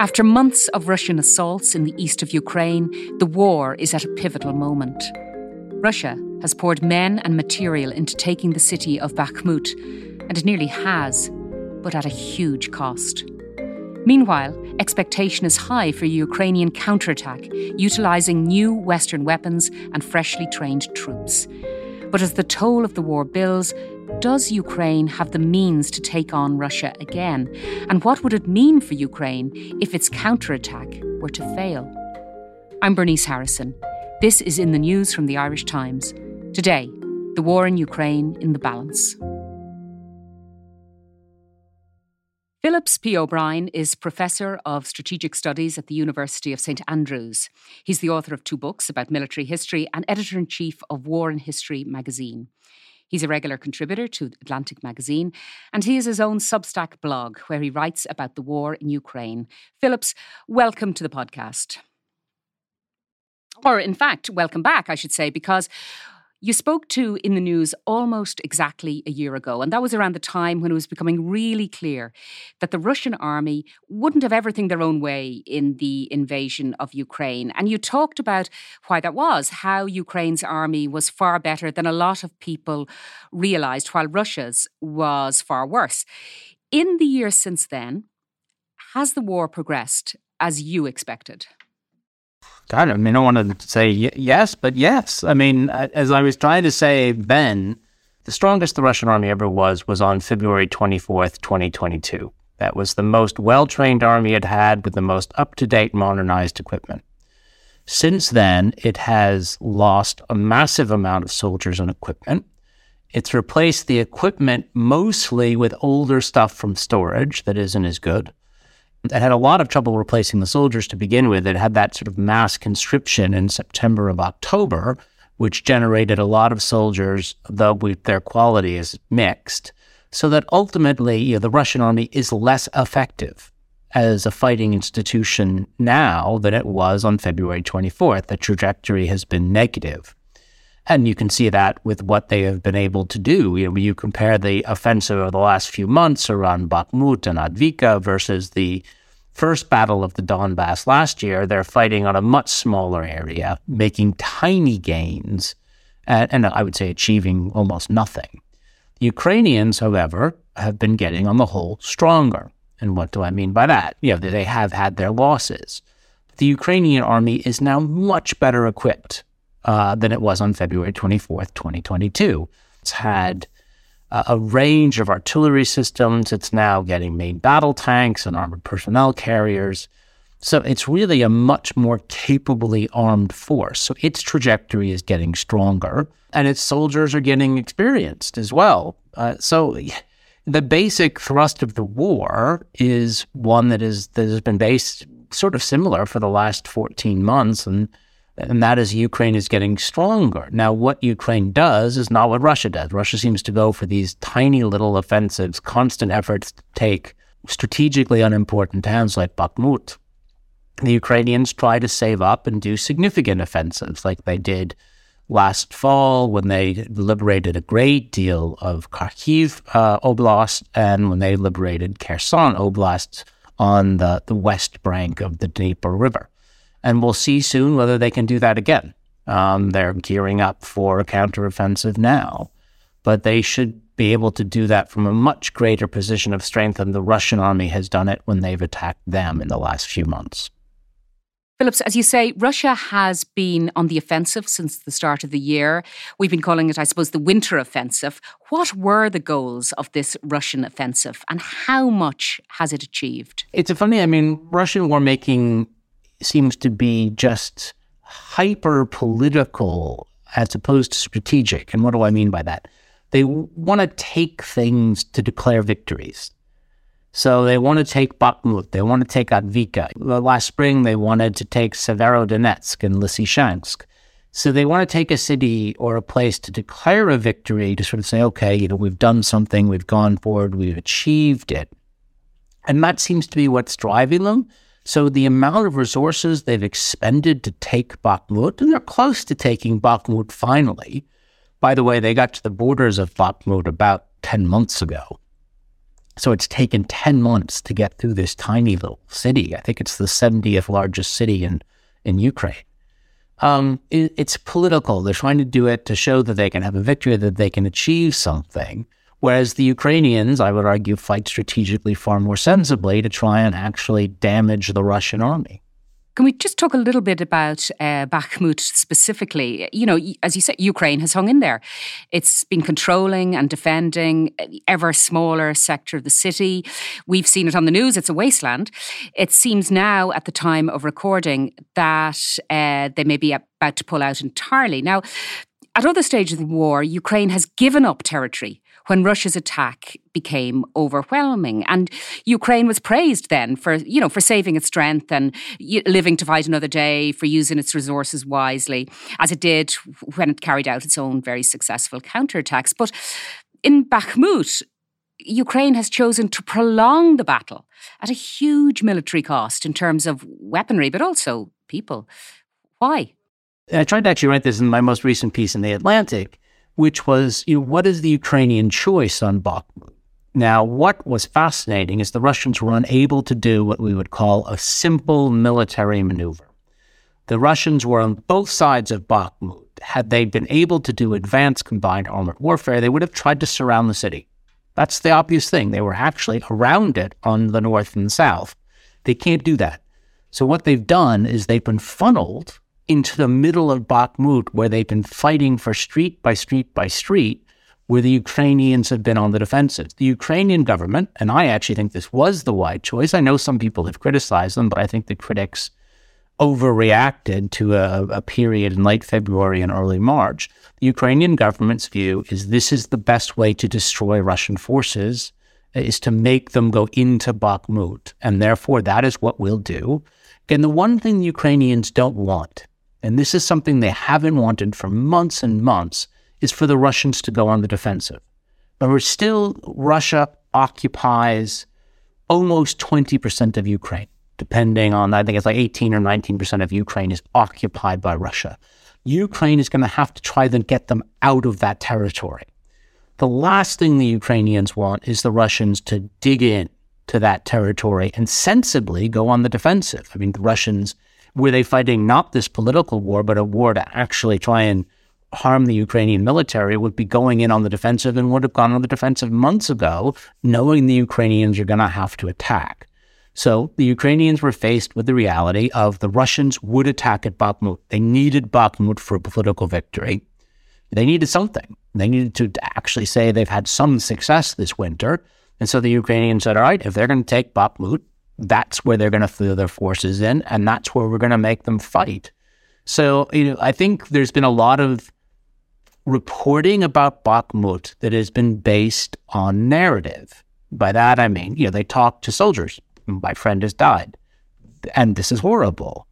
After months of Russian assaults in the east of Ukraine, the war is at a pivotal moment. Russia has poured men and material into taking the city of Bakhmut, and it nearly has, but at a huge cost. Meanwhile, expectation is high for a Ukrainian counterattack, utilising new Western weapons and freshly trained troops. But as the toll of the war builds, does Ukraine have the means to take on Russia again? And what would it mean for Ukraine if its counterattack were to fail? I'm Bernice Harrison. This is in the news from the Irish Times. Today, the war in Ukraine in the balance. Phillips P. O'Brien is Professor of Strategic Studies at the University of St Andrews. He's the author of two books about military history and editor in chief of War in History magazine. He's a regular contributor to Atlantic magazine, and he has his own Substack blog where he writes about the war in Ukraine. Phillips, welcome to the podcast. Or, in fact, welcome back, I should say, because you spoke to in the news almost exactly a year ago, and that was around the time when it was becoming really clear that the Russian army wouldn't have everything their own way in the invasion of Ukraine. And you talked about why that was, how Ukraine's army was far better than a lot of people realized, while Russia's was far worse. In the years since then, has the war progressed as you expected? I mean, I want to say y- yes, but yes. I mean, as I was trying to say, Ben, the strongest the Russian army ever was was on February 24th, 2022. That was the most well trained army it had with the most up to date modernized equipment. Since then, it has lost a massive amount of soldiers and equipment. It's replaced the equipment mostly with older stuff from storage that isn't as good. It had a lot of trouble replacing the soldiers to begin with. It had that sort of mass conscription in September of October, which generated a lot of soldiers, though their quality is mixed, so that ultimately you know, the Russian army is less effective as a fighting institution now than it was on February 24th. The trajectory has been negative. And you can see that with what they have been able to do. You know, you compare the offensive of the last few months around Bakhmut and Avdiivka versus the first battle of the Donbass last year, they're fighting on a much smaller area, making tiny gains, and, and I would say achieving almost nothing. The Ukrainians, however, have been getting, on the whole, stronger. And what do I mean by that? You know, they have had their losses. The Ukrainian army is now much better equipped uh, than it was on February 24th, 2022. It's had uh, a range of artillery systems. It's now getting main battle tanks and armored personnel carriers. So it's really a much more capably armed force. So its trajectory is getting stronger and its soldiers are getting experienced as well. Uh, so the basic thrust of the war is one that is that has been based sort of similar for the last 14 months and and that is Ukraine is getting stronger. Now, what Ukraine does is not what Russia does. Russia seems to go for these tiny little offensives, constant efforts to take strategically unimportant towns like Bakhmut. The Ukrainians try to save up and do significant offensives like they did last fall when they liberated a great deal of Kharkiv uh, Oblast and when they liberated Kherson Oblast on the, the west bank of the Dnieper River. And we'll see soon whether they can do that again. Um, they're gearing up for a counteroffensive now, but they should be able to do that from a much greater position of strength than the Russian army has done it when they've attacked them in the last few months. Phillips, as you say, Russia has been on the offensive since the start of the year. We've been calling it, I suppose, the winter offensive. What were the goals of this Russian offensive and how much has it achieved? It's a funny, I mean, Russian war making seems to be just hyper political as opposed to strategic. And what do I mean by that? They want to take things to declare victories. So they want to take Bakhmut, they want to take Avdiivka. Last spring, they wanted to take Severodonetsk and Lysychansk. So they want to take a city or a place to declare a victory to sort of say, okay, you know, we've done something, we've gone forward, we've achieved it. And that seems to be what's driving them. So the amount of resources they've expended to take Bakhmut, and they're close to taking Bakhmut finally. By the way, they got to the borders of Bakhmut about 10 months ago. So it's taken 10 months to get through this tiny little city. I think it's the 70th largest city in, in Ukraine. Um, it, it's political. They're trying to do it to show that they can have a victory, that they can achieve something. Whereas the Ukrainians, I would argue, fight strategically far more sensibly to try and actually damage the Russian army. Can we just talk a little bit about uh, Bakhmut specifically? You know, as you said, Ukraine has hung in there. It's been controlling and defending ever smaller sector of the city. We've seen it on the news. It's a wasteland. It seems now, at the time of recording, that uh, they may be about to pull out entirely. Now, at other stages of the war, Ukraine has given up territory when Russia's attack became overwhelming. And Ukraine was praised then for, you know, for saving its strength and living to fight another day, for using its resources wisely, as it did when it carried out its own very successful counterattacks. But in Bakhmut, Ukraine has chosen to prolong the battle at a huge military cost in terms of weaponry, but also people. Why? I tried to actually write this in my most recent piece in The Atlantic which was, you know, what is the Ukrainian choice on Bakhmut? Now, what was fascinating is the Russians were unable to do what we would call a simple military maneuver. The Russians were on both sides of Bakhmut. Had they been able to do advanced combined armored warfare, they would have tried to surround the city. That's the obvious thing. They were actually around it on the north and south. They can't do that. So, what they've done is they've been funneled into the middle of Bakhmut, where they've been fighting for street by street by street, where the Ukrainians have been on the defensive. The Ukrainian government, and I actually think this was the wide choice. I know some people have criticized them, but I think the critics overreacted to a, a period in late February and early March. The Ukrainian government's view is this is the best way to destroy Russian forces uh, is to make them go into Bakhmut. And therefore, that is what we'll do. And the one thing the Ukrainians don't want and this is something they haven't wanted for months and months, is for the Russians to go on the defensive. But we're still, Russia occupies almost 20% of Ukraine, depending on, I think it's like 18 or 19% of Ukraine is occupied by Russia. Ukraine is going to have to try to get them out of that territory. The last thing the Ukrainians want is the Russians to dig in to that territory and sensibly go on the defensive. I mean, the Russians were they fighting not this political war, but a war to actually try and harm the Ukrainian military, would be going in on the defensive and would have gone on the defensive months ago, knowing the Ukrainians are going to have to attack. So the Ukrainians were faced with the reality of the Russians would attack at Bakhmut. They needed Bakhmut for a political victory. They needed something. They needed to actually say they've had some success this winter. And so the Ukrainians said, all right, if they're going to take Bakhmut, that's where they're going to throw their forces in, and that's where we're going to make them fight. So, you know, I think there's been a lot of reporting about Bakhmut that has been based on narrative. By that, I mean, you know, they talk to soldiers. My friend has died, and this is horrible.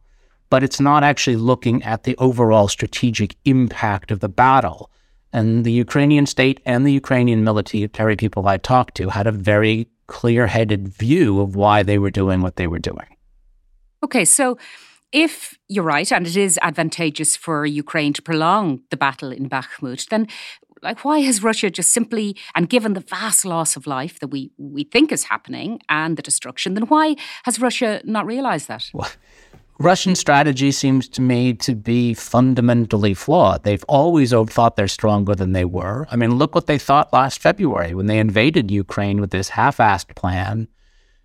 But it's not actually looking at the overall strategic impact of the battle. And the Ukrainian state and the Ukrainian military people I talked to had a very clear headed view of why they were doing what they were doing. Okay, so if you're right, and it is advantageous for Ukraine to prolong the battle in Bakhmut, then like why has Russia just simply and given the vast loss of life that we we think is happening and the destruction, then why has Russia not realized that? Well, Russian strategy seems to me to be fundamentally flawed. They've always thought they're stronger than they were. I mean, look what they thought last February when they invaded Ukraine with this half assed plan.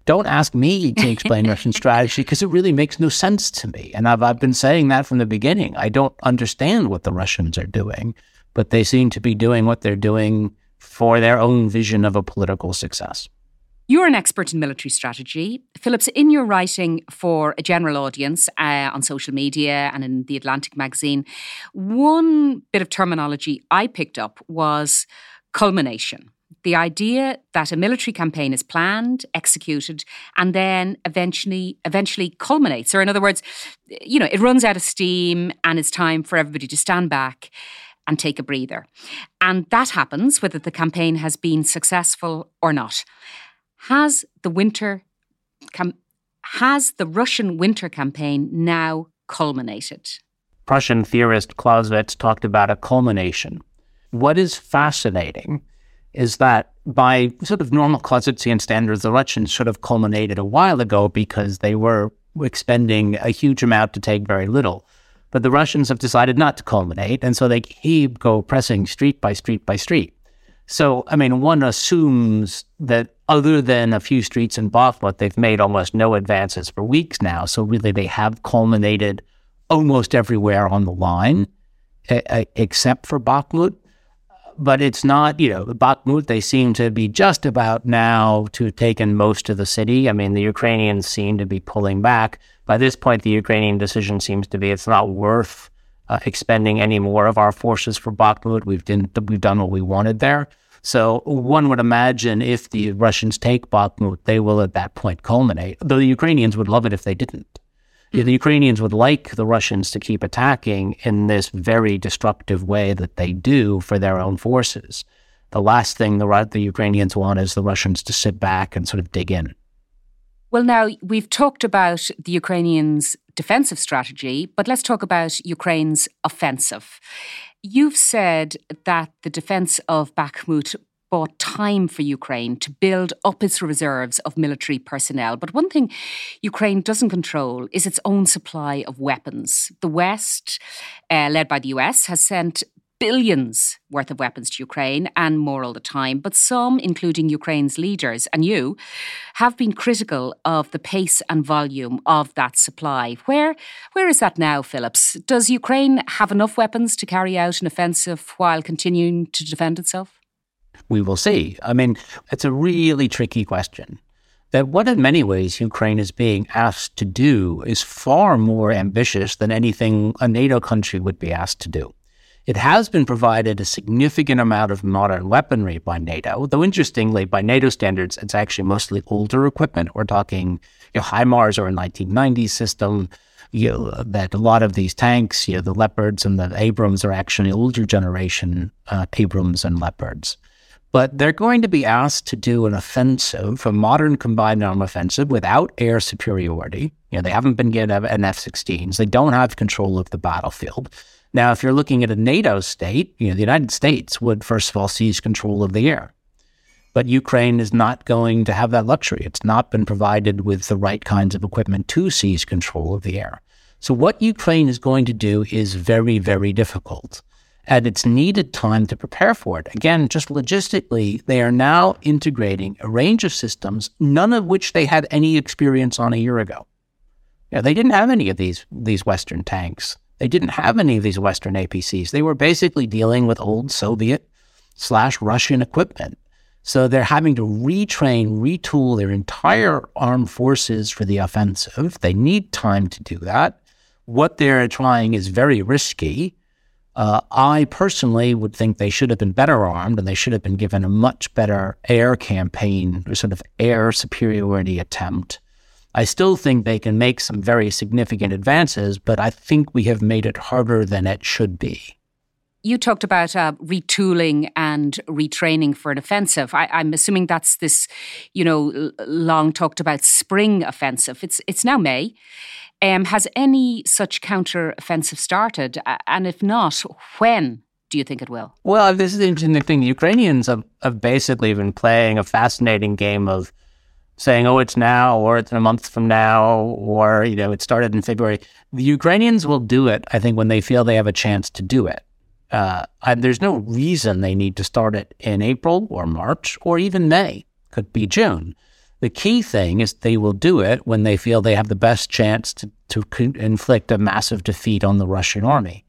Don't ask me to explain Russian strategy because it really makes no sense to me. And I've, I've been saying that from the beginning. I don't understand what the Russians are doing, but they seem to be doing what they're doing for their own vision of a political success. You're an expert in military strategy. Phillips, in your writing for a general audience uh, on social media and in the Atlantic magazine, one bit of terminology I picked up was culmination. The idea that a military campaign is planned, executed, and then eventually eventually culminates. Or in other words, you know, it runs out of steam and it's time for everybody to stand back and take a breather. And that happens whether the campaign has been successful or not. Has the winter has the Russian winter campaign now culminated? Prussian theorist Clausewitz talked about a culmination. What is fascinating is that by sort of normal Clausewitzian standards, the Russians should have culminated a while ago because they were expending a huge amount to take very little. But the Russians have decided not to culminate, and so they keep go pressing street by street by street. So, I mean, one assumes that other than a few streets in Bakhmut, they've made almost no advances for weeks now. So, really, they have culminated almost everywhere on the line, except for Bakhmut. But it's not, you know, Bakhmut, they seem to be just about now to have taken most of the city. I mean, the Ukrainians seem to be pulling back by this point, the Ukrainian decision seems to be it's not worth uh, expending any more of our forces for Bakhmut. We've done, we've done what we wanted there. So one would imagine if the Russians take Bakhmut, they will at that point culminate. Though the Ukrainians would love it if they didn't. The Ukrainians would like the Russians to keep attacking in this very destructive way that they do for their own forces. The last thing the, the Ukrainians want is the Russians to sit back and sort of dig in. Well, now we've talked about the Ukrainians' defensive strategy, but let's talk about Ukraine's offensive. You've said that the defense of Bakhmut bought time for Ukraine to build up its reserves of military personnel. But one thing Ukraine doesn't control is its own supply of weapons. The West, uh, led by the US, has sent billions worth of weapons to Ukraine and more all the time. But some, including Ukraine's leaders and you, have been critical of the pace and volume of that supply. Where, where is that now, Phillips? Does Ukraine have enough weapons to carry out an offensive while continuing to defend itself? We will see. I mean, it's a really tricky question that what in many ways Ukraine is being asked to do is far more ambitious than anything a NATO country would be asked to do. It has been provided a significant amount of modern weaponry by NATO, though interestingly, by NATO standards, it's actually mostly older equipment. We're talking you know, HIMARS or a 1990s system. You know, that a lot of these tanks, you know, the Leopards and the Abrams are actually older generation uh, Abrams and Leopards. But they're going to be asked to do an offensive, a modern combined arm offensive without air superiority. You know, they haven't been given an F-16s. They don't have control of the battlefield. Now, if you're looking at a NATO state, you know, the United States would first of all seize control of the air. But Ukraine is not going to have that luxury. It's not been provided with the right kinds of equipment to seize control of the air. So what Ukraine is going to do is very, very difficult. And it's needed time to prepare for it. Again, just logistically, they are now integrating a range of systems, none of which they had any experience on a year ago. Yeah, they didn't have any of these, these Western tanks. They didn't have any of these Western APCs. They were basically dealing with old Soviet slash Russian equipment. So they're having to retrain, retool their entire armed forces for the offensive. They need time to do that. What they're trying is very risky. Uh, I personally would think they should have been better armed and they should have been given a much better air campaign, or sort of air superiority attempt. I still think they can make some very significant advances, but I think we have made it harder than it should be. You talked about uh, retooling and retraining for an offensive. I, am assuming that's this, you know, long talked about spring offensive. It's it's now May. Um, has any such counter offensive started? And if not, when do you think it will? Well, this is the interesting thing. The Ukrainians have, have basically been playing a fascinating game of saying, oh, it's now, or it's in a month from now, or, you know, it started in February. The Ukrainians will do it, I think, when they feel they have a chance to do it. Uh, there's no reason they need to start it in April or March or even May. Could be June. The key thing is they will do it when they feel they have the best chance to, to inflict a massive defeat on the Russian army.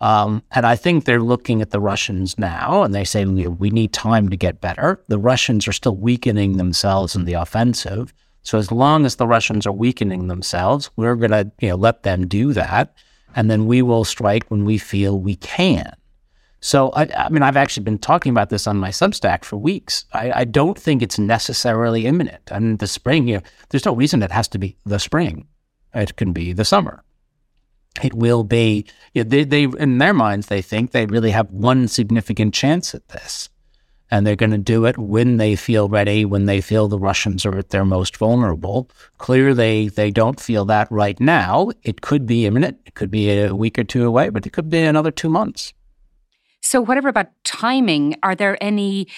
Um, and I think they're looking at the Russians now and they say, we need time to get better. The Russians are still weakening themselves in the offensive. So as long as the Russians are weakening themselves, we're going to you know, let them do that. And then we will strike when we feel we can. So, I, I mean, I've actually been talking about this on my Substack for weeks. I, I don't think it's necessarily imminent. And the spring, you know, there's no reason it has to be the spring. It can be the summer it will be you know, they, they in their minds they think they really have one significant chance at this. And they're going to do it when they feel ready when they feel the russians are at their most vulnerable. Clearly they don't feel that right now. It could be imminent. It could be a week or two away but it could be another two months. So, whatever about timing, are there any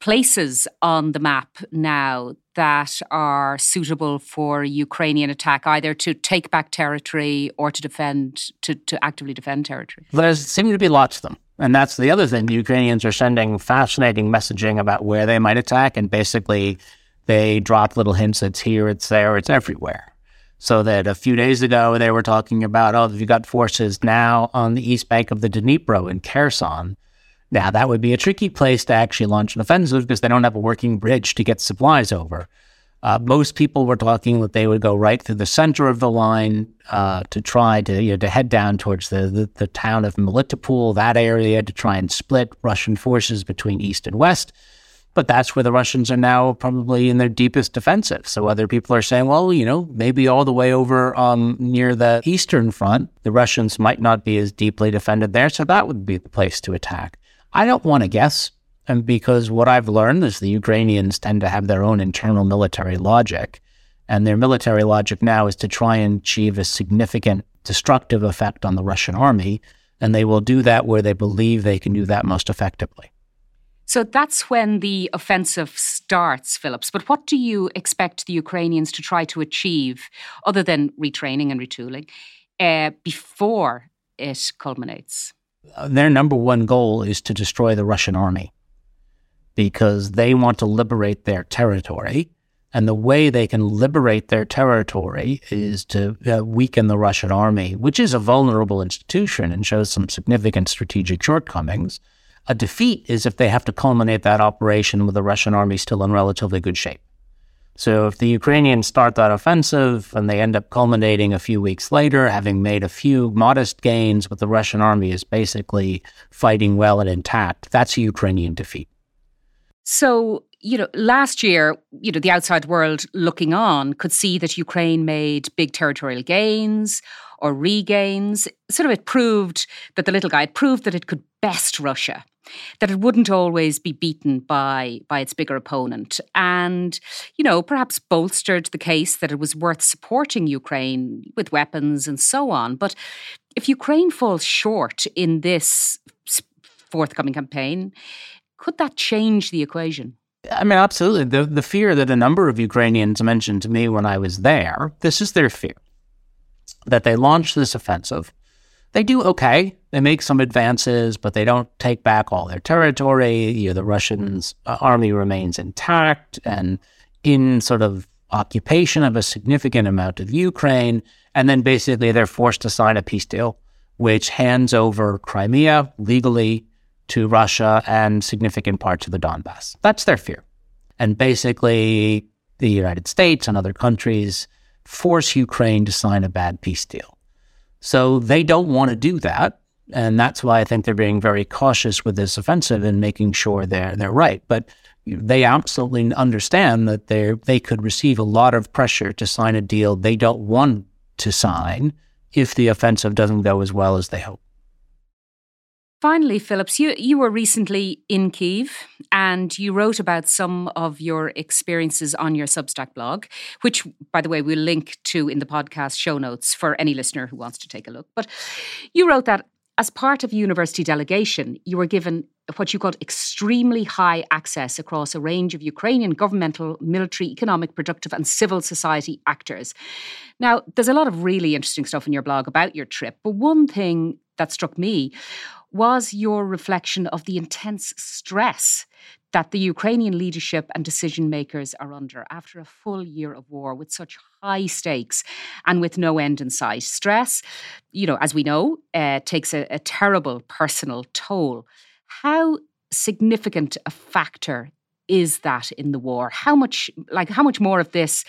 places on the map now that are suitable for Ukrainian attack, either to take back territory or to defend, to, to actively defend territory? There seem to be lots of them. And that's the other thing. The Ukrainians are sending fascinating messaging about where they might attack. And basically, they drop little hints it's here, it's there, it's everywhere. So that a few days ago, they were talking about, oh, you've got forces now on the east bank of the Dnipro in Kherson. Now, that would be a tricky place to actually launch an offensive because they don't have a working bridge to get supplies over. Uh, most people were talking that they would go right through the center of the line uh, to try to you know, to head down towards the, the, the town of Melitopol, that area, to try and split Russian forces between east and west. But that's where the Russians are now probably in their deepest defensive. So other people are saying, well, you know, maybe all the way over um, near the eastern front, the Russians might not be as deeply defended there. So that would be the place to attack. I don't want to guess. And because what I've learned is the Ukrainians tend to have their own internal military logic. And their military logic now is to try and achieve a significant destructive effect on the Russian army. And they will do that where they believe they can do that most effectively. So that's when the offensive starts, Phillips. But what do you expect the Ukrainians to try to achieve, other than retraining and retooling, uh, before it culminates? Their number one goal is to destroy the Russian army because they want to liberate their territory. And the way they can liberate their territory is to uh, weaken the Russian army, which is a vulnerable institution and shows some significant strategic shortcomings. A defeat is if they have to culminate that operation with the Russian army still in relatively good shape. So if the Ukrainians start that offensive and they end up culminating a few weeks later, having made a few modest gains, but the Russian army is basically fighting well and intact, that's a Ukrainian defeat. So, you know, last year, you know, the outside world looking on could see that Ukraine made big territorial gains or regains. Sort of it proved that the little guy, it proved that it could best Russia, that it wouldn't always be beaten by, by its bigger opponent. And, you know, perhaps bolstered the case that it was worth supporting Ukraine with weapons and so on. But if Ukraine falls short in this forthcoming campaign, could that change the equation? I mean, absolutely. The, the fear that a number of Ukrainians mentioned to me when I was there, this is their fear that they launch this offensive. They do okay. They make some advances, but they don't take back all their territory. You know, the Russians' uh, army remains intact and in sort of occupation of a significant amount of Ukraine. And then basically they're forced to sign a peace deal, which hands over Crimea legally to Russia and significant parts of the Donbass. That's their fear. And basically, the United States and other countries force Ukraine to sign a bad peace deal. So they don't want to do that. And that's why I think they're being very cautious with this offensive and making sure they're, they're right. But they absolutely understand that they they could receive a lot of pressure to sign a deal they don't want to sign if the offensive doesn't go as well as they hope. Finally, Phillips, you, you were recently in Kiev and you wrote about some of your experiences on your Substack blog, which, by the way, we'll link to in the podcast show notes for any listener who wants to take a look. But you wrote that as part of university delegation, you were given what you called extremely high access across a range of Ukrainian governmental, military, economic, productive, and civil society actors. Now, there's a lot of really interesting stuff in your blog about your trip, but one thing that struck me was your reflection of the intense stress that the Ukrainian leadership and decision makers are under after a full year of war with such high stakes and with no end in sight. Stress, you know, as we know, uh, takes a, a terrible personal toll. How significant a factor is that in the war? How much, like, how much more of this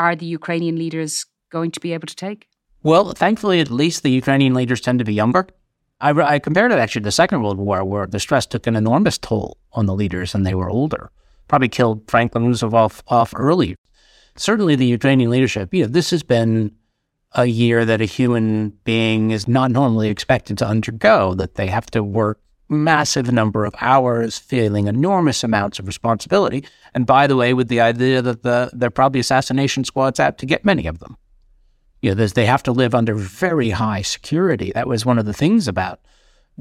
are the Ukrainian leaders going to be able to take? Well, thankfully, at least the Ukrainian leaders tend to be younger. I, I compared it actually to the Second World War, where the stress took an enormous toll on the leaders and they were older. Probably killed Franklin Roosevelt off early. Certainly, the Ukrainian leadership, you know, this has been a year that a human being is not normally expected to undergo, that they have to work massive number of hours, feeling enormous amounts of responsibility. And by the way, with the idea that the, there are probably assassination squads out to get many of them you know, they have to live under very high security. That was one of the things about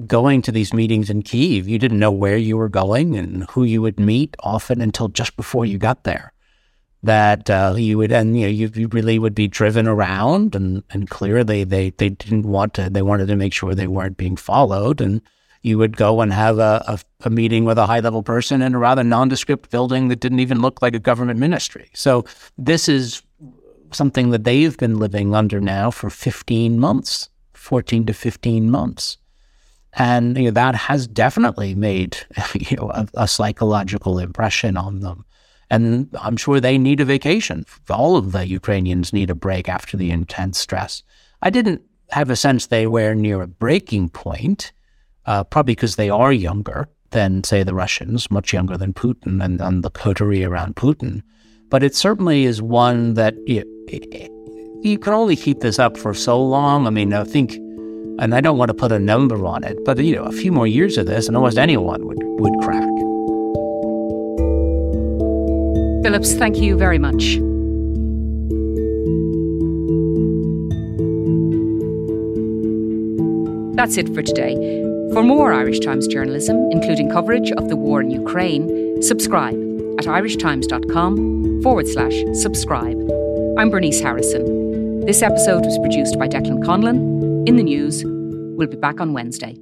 going to these meetings in Kiev, you didn't know where you were going and who you would meet often until just before you got there. That uh, you would, and you know, you, you, really would be driven around, and and clearly they they didn't want to. They wanted to make sure they weren't being followed, and you would go and have a, a, a meeting with a high level person in a rather nondescript building that didn't even look like a government ministry. So this is something that they've been living under now for 15 months, 14 to 15 months. And you know, that has definitely made you know, a, a, psychological impression on them. And I'm sure they need a vacation. All of the Ukrainians need a break after the intense stress. I didn't have a sense they were near a breaking point, uh, probably because they are younger than, say, the Russians, much younger than Putin and, and the coterie around Putin. But it certainly is one that you, you can only keep this up for so long. I mean, I think and I don't want to put a number on it, but you know, a few more years of this, and almost anyone would, would crack. Phillips, thank you very much. That's it for today. For more Irish Times journalism, including coverage of the war in Ukraine, subscribe at irishtimes.com forward slash subscribe. I'm Bernice Harrison. This episode was produced by Declan Conlon in the news. We'll be back on Wednesday.